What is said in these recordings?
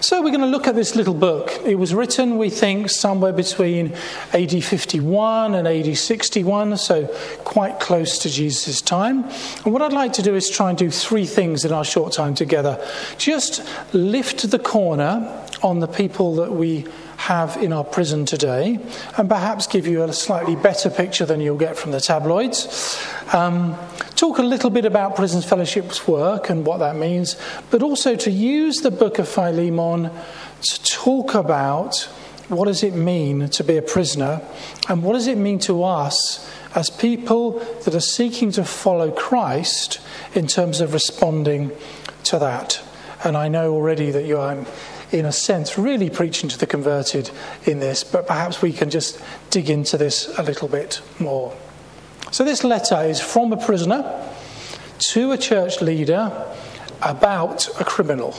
So, we're going to look at this little book. It was written, we think, somewhere between AD 51 and AD 61, so quite close to Jesus' time. And what I'd like to do is try and do three things in our short time together. Just lift the corner on the people that we have in our prison today, and perhaps give you a slightly better picture than you'll get from the tabloids. Um, talk a little bit about Prisons Fellowship's work and what that means, but also to use the book of Philemon to talk about what does it mean to be a prisoner and what does it mean to us as people that are seeking to follow Christ in terms of responding to that. And I know already that you are in a sense, really preaching to the converted in this, but perhaps we can just dig into this a little bit more. So, this letter is from a prisoner to a church leader about a criminal.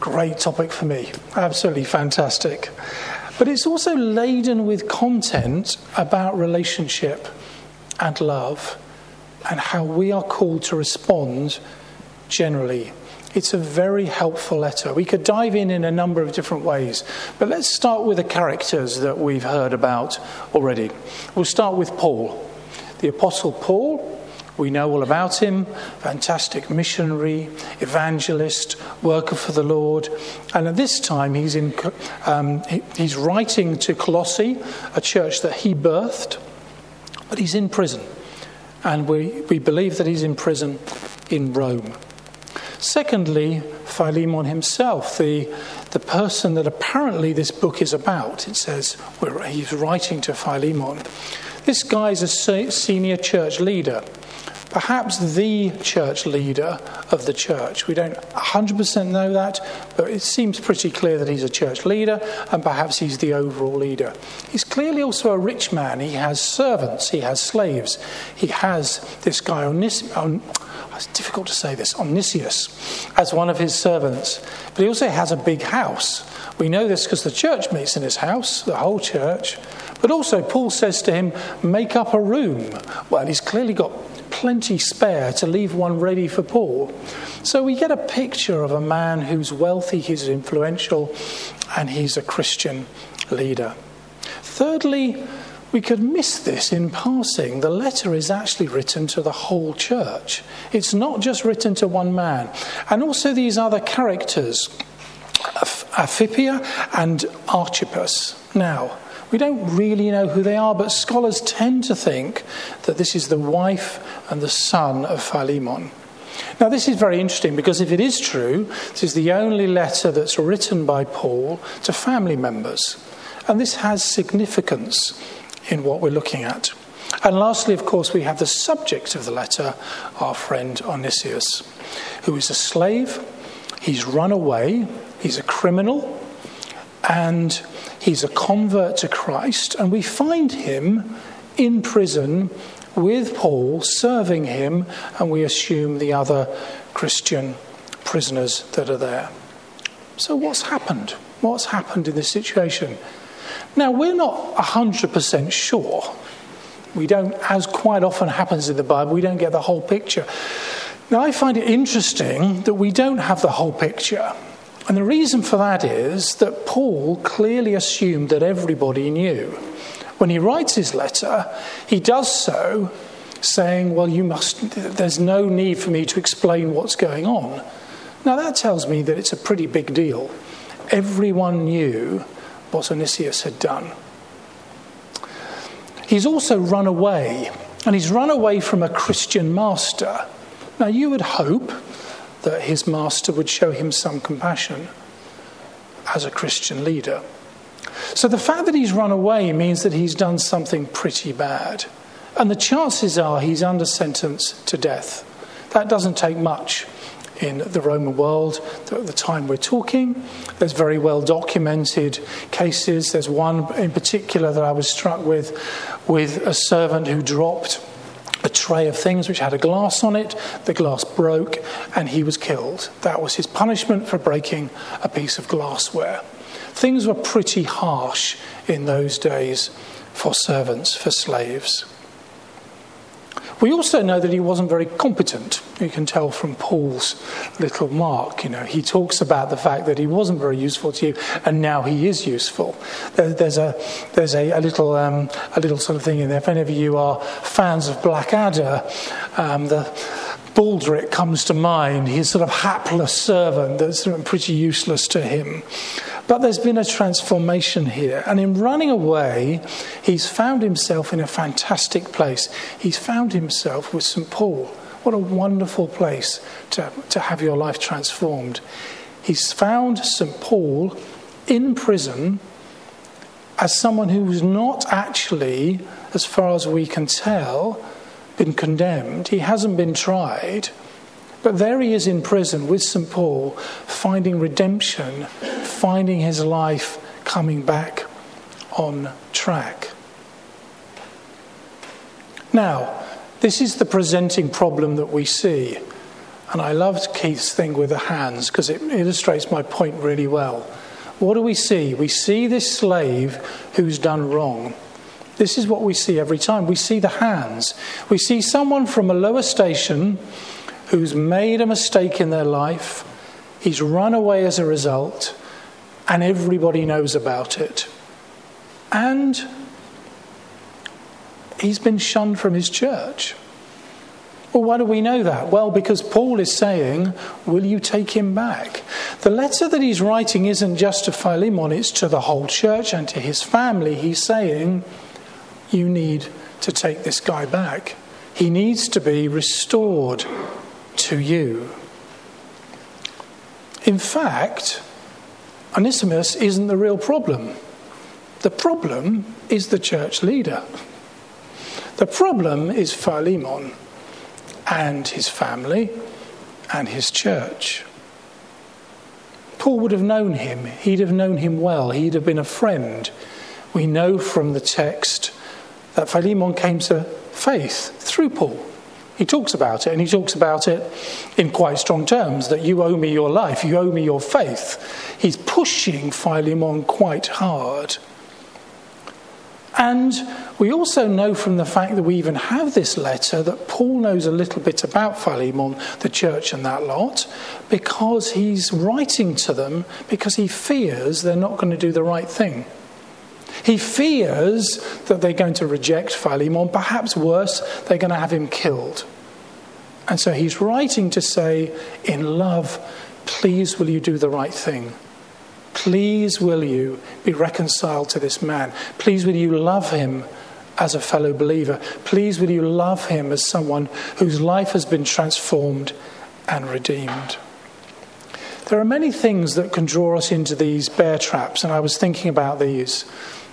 Great topic for me. Absolutely fantastic. But it's also laden with content about relationship and love and how we are called to respond generally it's a very helpful letter. We could dive in in a number of different ways, but let's start with the characters that we've heard about already. We'll start with Paul. The Apostle Paul, we know all about him fantastic missionary, evangelist, worker for the Lord. And at this time, he's, in, um, he's writing to Colossae, a church that he birthed, but he's in prison. And we, we believe that he's in prison in Rome. Secondly, Philemon himself, the, the person that apparently this book is about. It says he's writing to Philemon. This guy is a senior church leader, perhaps the church leader of the church. We don't 100% know that, but it seems pretty clear that he's a church leader and perhaps he's the overall leader. He's clearly also a rich man. He has servants, he has slaves, he has this guy Onesimus it's difficult to say this, Onesius, as one of his servants. But he also has a big house. We know this because the church meets in his house, the whole church. But also, Paul says to him, Make up a room. Well, he's clearly got plenty spare to leave one ready for Paul. So we get a picture of a man who's wealthy, he's influential, and he's a Christian leader. Thirdly, we could miss this in passing. The letter is actually written to the whole church, it's not just written to one man. And also these other characters, Apphia and Archippus. Now, we don't really know who they are, but scholars tend to think that this is the wife and the son of Philemon. Now, this is very interesting because if it is true, this is the only letter that's written by Paul to family members. And this has significance in what we're looking at. And lastly, of course, we have the subject of the letter, our friend Onesius, who is a slave, he's run away, he's a criminal, and he's a convert to Christ. And we find him in prison with Paul, serving him, and we assume the other Christian prisoners that are there. So, what's happened? What's happened in this situation? Now, we're not 100% sure. We don't, as quite often happens in the Bible, we don't get the whole picture. Now, I find it interesting that we don't have the whole picture. And the reason for that is that Paul clearly assumed that everybody knew. When he writes his letter, he does so saying, Well, you must, there's no need for me to explain what's going on. Now, that tells me that it's a pretty big deal. Everyone knew what Onesius had done. He's also run away, and he's run away from a Christian master. Now, you would hope that his master would show him some compassion as a Christian leader. So, the fact that he's run away means that he's done something pretty bad. And the chances are he's under sentence to death. That doesn't take much in the Roman world at the time we're talking. There's very well documented cases. There's one in particular that I was struck with, with a servant who dropped tray of things which had a glass on it. The glass broke and he was killed. That was his punishment for breaking a piece of glassware. Things were pretty harsh in those days for servants, for slaves. We also know that he wasn't very competent. You can tell from Paul's little mark. You know, he talks about the fact that he wasn't very useful to you, and now he is useful. There's a there's a, a little um, a little sort of thing in there. If any of you are fans of Blackadder, um, the Baldrick comes to mind. He's sort of hapless servant that's pretty useless to him. But there's been a transformation here. And in running away, he's found himself in a fantastic place. He's found himself with St. Paul. What a wonderful place to, to have your life transformed. He's found St. Paul in prison as someone who's not actually, as far as we can tell, been condemned. He hasn't been tried. But there he is in prison with St. Paul, finding redemption, finding his life coming back on track. Now, this is the presenting problem that we see. And I loved Keith's thing with the hands because it illustrates my point really well. What do we see? We see this slave who's done wrong. This is what we see every time. We see the hands. We see someone from a lower station who's made a mistake in their life, he's run away as a result, and everybody knows about it. And he's been shunned from his church. Well, why do we know that? Well, because Paul is saying, Will you take him back? The letter that he's writing isn't just to Philemon, it's to the whole church and to his family. He's saying, You need to take this guy back. He needs to be restored to you. In fact, Onesimus isn't the real problem. The problem is the church leader. The problem is Philemon and his family and his church. Paul would have known him. He'd have known him well. He'd have been a friend. We know from the text that Philemon came to faith through Paul. He talks about it, and he talks about it in quite strong terms that you owe me your life, you owe me your faith. He's pushing Philemon quite hard. And we also know from the fact that we even have this letter that Paul knows a little bit about Philemon, the church, and that lot, because he's writing to them because he fears they're not going to do the right thing. He fears that they're going to reject Philemon, perhaps worse, they're going to have him killed. And so he's writing to say, in love, please will you do the right thing? Please will you be reconciled to this man? Please will you love him as a fellow believer? Please will you love him as someone whose life has been transformed and redeemed? There are many things that can draw us into these bear traps, and I was thinking about these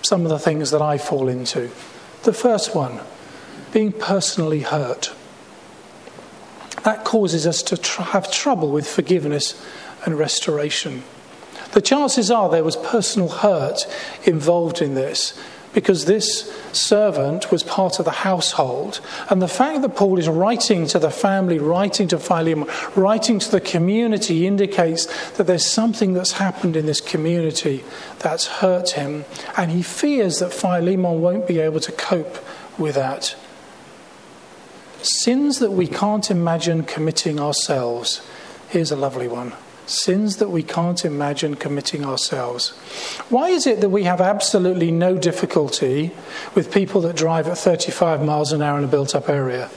some of the things that I fall into. The first one, being personally hurt. That causes us to tr- have trouble with forgiveness and restoration. The chances are there was personal hurt involved in this because this servant was part of the household. And the fact that Paul is writing to the family, writing to Philemon, writing to the community indicates that there's something that's happened in this community that's hurt him. And he fears that Philemon won't be able to cope with that. Sins that we can't imagine committing ourselves. Here's a lovely one sins that we can't imagine committing ourselves. Why is it that we have absolutely no difficulty with people that drive at 35 miles an hour in a built up area?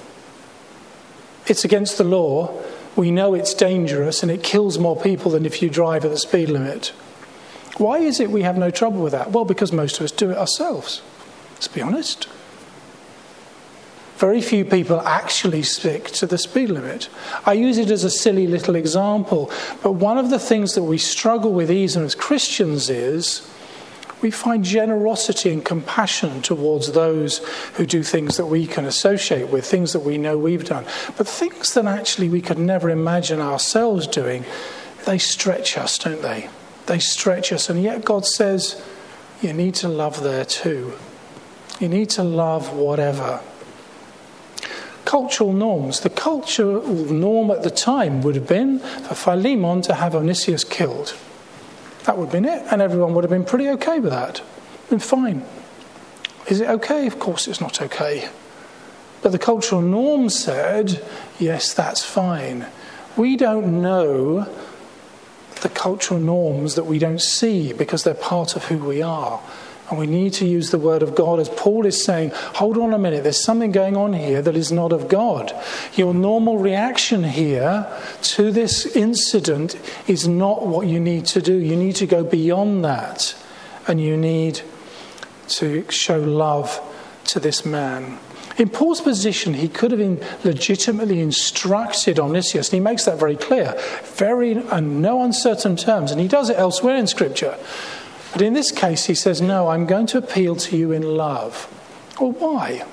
It's against the law. We know it's dangerous and it kills more people than if you drive at the speed limit. Why is it we have no trouble with that? Well, because most of us do it ourselves. Let's be honest. Very few people actually stick to the speed limit. I use it as a silly little example, but one of the things that we struggle with even as Christians is we find generosity and compassion towards those who do things that we can associate with, things that we know we've done. But things that actually we could never imagine ourselves doing, they stretch us, don't they? They stretch us. And yet God says, you need to love there too. You need to love whatever cultural norms. The cultural norm at the time would have been for Philemon to have Onesimus killed. That would have been it, and everyone would have been pretty okay with that. Been fine. Is it okay? Of course, it's not okay. But the cultural norm said, yes, that's fine. We don't know the cultural norms that we don't see because they're part of who we are. And we need to use the word of God as Paul is saying, hold on a minute, there's something going on here that is not of God. Your normal reaction here to this incident is not what you need to do. You need to go beyond that. And you need to show love to this man. In Paul's position, he could have been legitimately instructed Onesimus, and he makes that very clear, very and no uncertain terms, and he does it elsewhere in Scripture. But in this case, he says, No, I'm going to appeal to you in love. Well, why?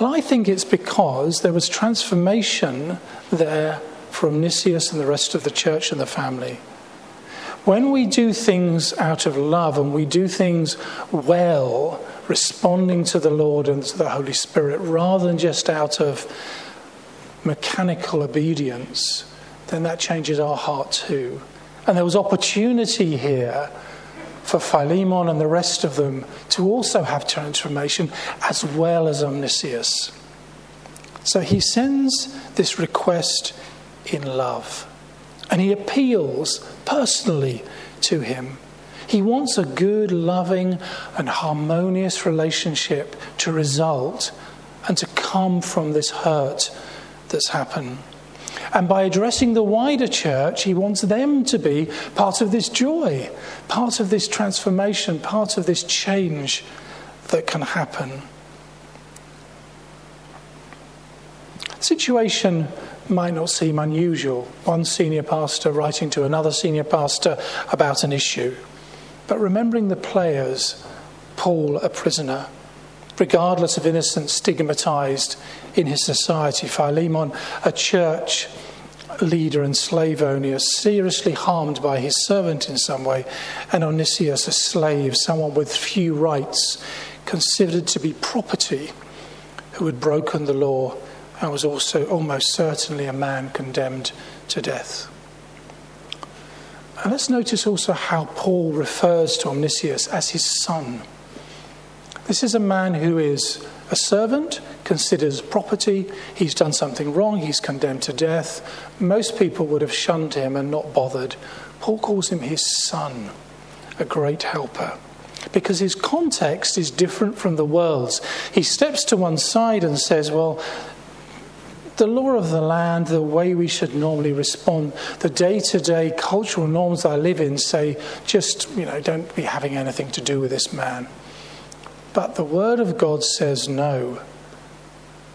Well, I think it's because there was transformation there for Onesimus and the rest of the church and the family. When we do things out of love and we do things well, responding to the Lord and to the Holy Spirit rather than just out of mechanical obedience, then that changes our heart too. And there was opportunity here for Philemon and the rest of them to also have transformation as well as Onesimus. So he sends this request in love and he appeals personally to him. He wants a good, loving, and harmonious relationship to result and to come from this hurt that's happened. And by addressing the wider church, he wants them to be part of this joy, part of this transformation, part of this change that can happen. The Situation might not seem unusual. One senior pastor writing to another senior pastor about an issue. But remembering the players, Paul a prisoner, regardless of innocence, stigmatized in his society, Philemon a church leader and slave owner, seriously harmed by his servant in some way, and Onesimus a slave, someone with few rights, considered to be property, who had broken the law and was also almost certainly a man condemned to death. And let's notice also how Paul refers to Onesimus as his son. This is a man who is a servant, considers property, he's done something wrong, he's condemned to death. Most people would have shunned him and not bothered. Paul calls him his son, a great helper because his context is different from the world's. He steps to one side and says, Well, the law of the land, the way we should normally respond, the day to day cultural norms I live in say, just, you know, don't be having anything to do with this man. But the Word of God says no.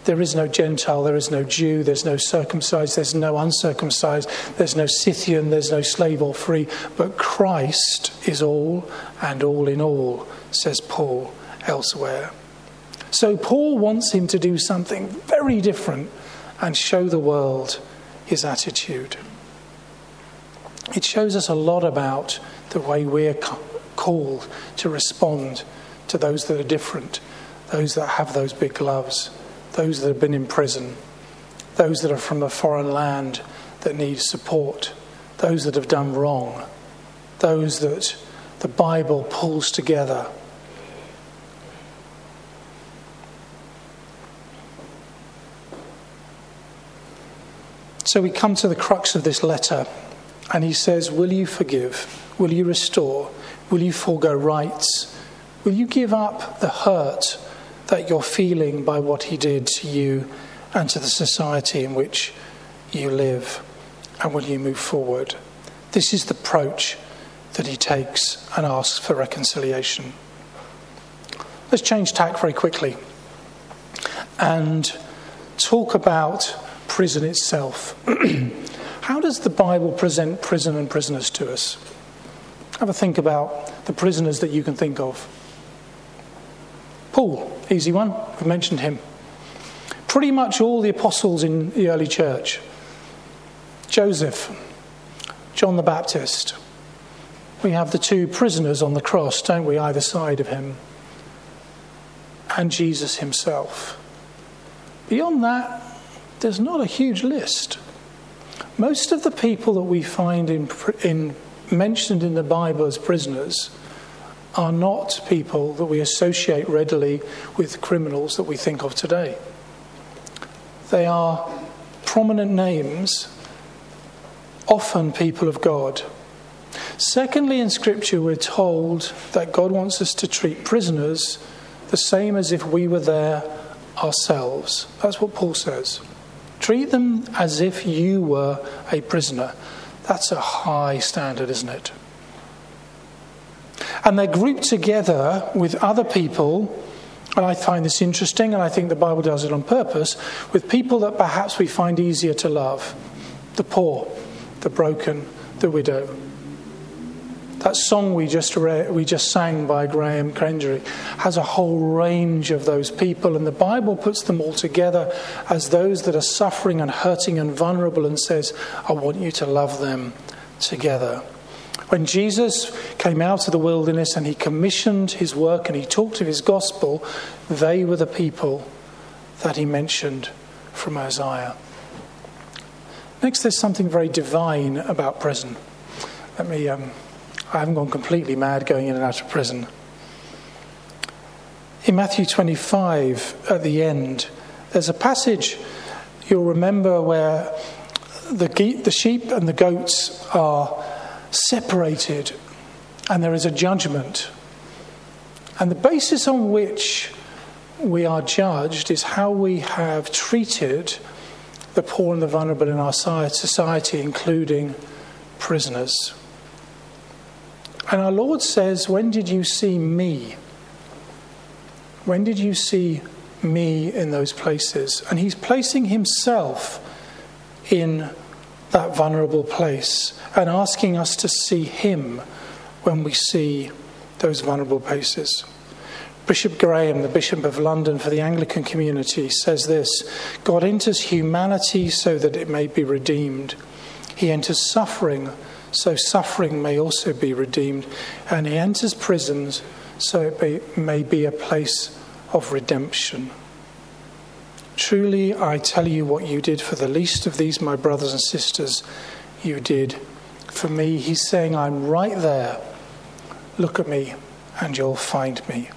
There is no Gentile, there is no Jew, there's no circumcised, there's no uncircumcised, there's no Scythian, there's no slave or free, but Christ is all and all in all, says Paul elsewhere. So Paul wants him to do something very different and show the world his attitude. It shows us a lot about the way we're called to respond to those that are different, those that have those big gloves, those that have been in prison, those that are from a foreign land that need support, those that have done wrong, those that the Bible pulls together So we come to the crux of this letter, and he says, Will you forgive? Will you restore? Will you forego rights? Will you give up the hurt that you're feeling by what he did to you and to the society in which you live? And will you move forward? This is the approach that he takes and asks for reconciliation. Let's change tack very quickly and talk about prison itself. How does the Bible present prison and prisoners to us? Have a think about the prisoners that you can think of. Paul, easy one, I've mentioned him. Pretty much all the apostles in the early church. Joseph, John the Baptist. We have the two prisoners on the cross, don't we, either side of him. And Jesus himself. Beyond that, there's not a huge list. Most of the people that we find in, in, mentioned in the Bible as prisoners are not people that we associate readily with criminals that we think of today. They are prominent names, often people of God. Secondly, in Scripture, we're told that God wants us to treat prisoners the same as if we were there ourselves. That's what Paul says. Treat them as if you were a prisoner. That's a high standard, isn't it? And they're grouped together with other people, and I find this interesting, and I think the Bible does it on purpose, with people that perhaps we find easier to love the poor, the broken, the widow. That song we just, read, we just sang by Graham Kendrick has a whole range of those people, and the Bible puts them all together as those that are suffering and hurting and vulnerable and says, I want you to love them together. When Jesus came out of the wilderness and he commissioned his work and he talked of his gospel, they were the people that he mentioned from Isaiah. Next, there's something very divine about prison. Let me, um, I haven't gone completely mad going in and out of prison. In Matthew 25, at the end, there's a passage you'll remember where the, the sheep and the goats are separated and there is a judgment. And the basis on which we are judged is how we have treated the poor and the vulnerable in our society, including prisoners. And our Lord says, When did you see me? When did you see me in those places? And He's placing Himself in that vulnerable place and asking us to see Him when we see those vulnerable places. Bishop Graham, the Bishop of London for the Anglican community, says this God enters humanity so that it may be redeemed. He enters suffering so suffering may also be redeemed. And He enters prisons so it may be a place of redemption. Truly, I tell you what you did for the least of these, my brothers and sisters, you did for me. He's saying, I'm right there. Look at me, and you'll find me.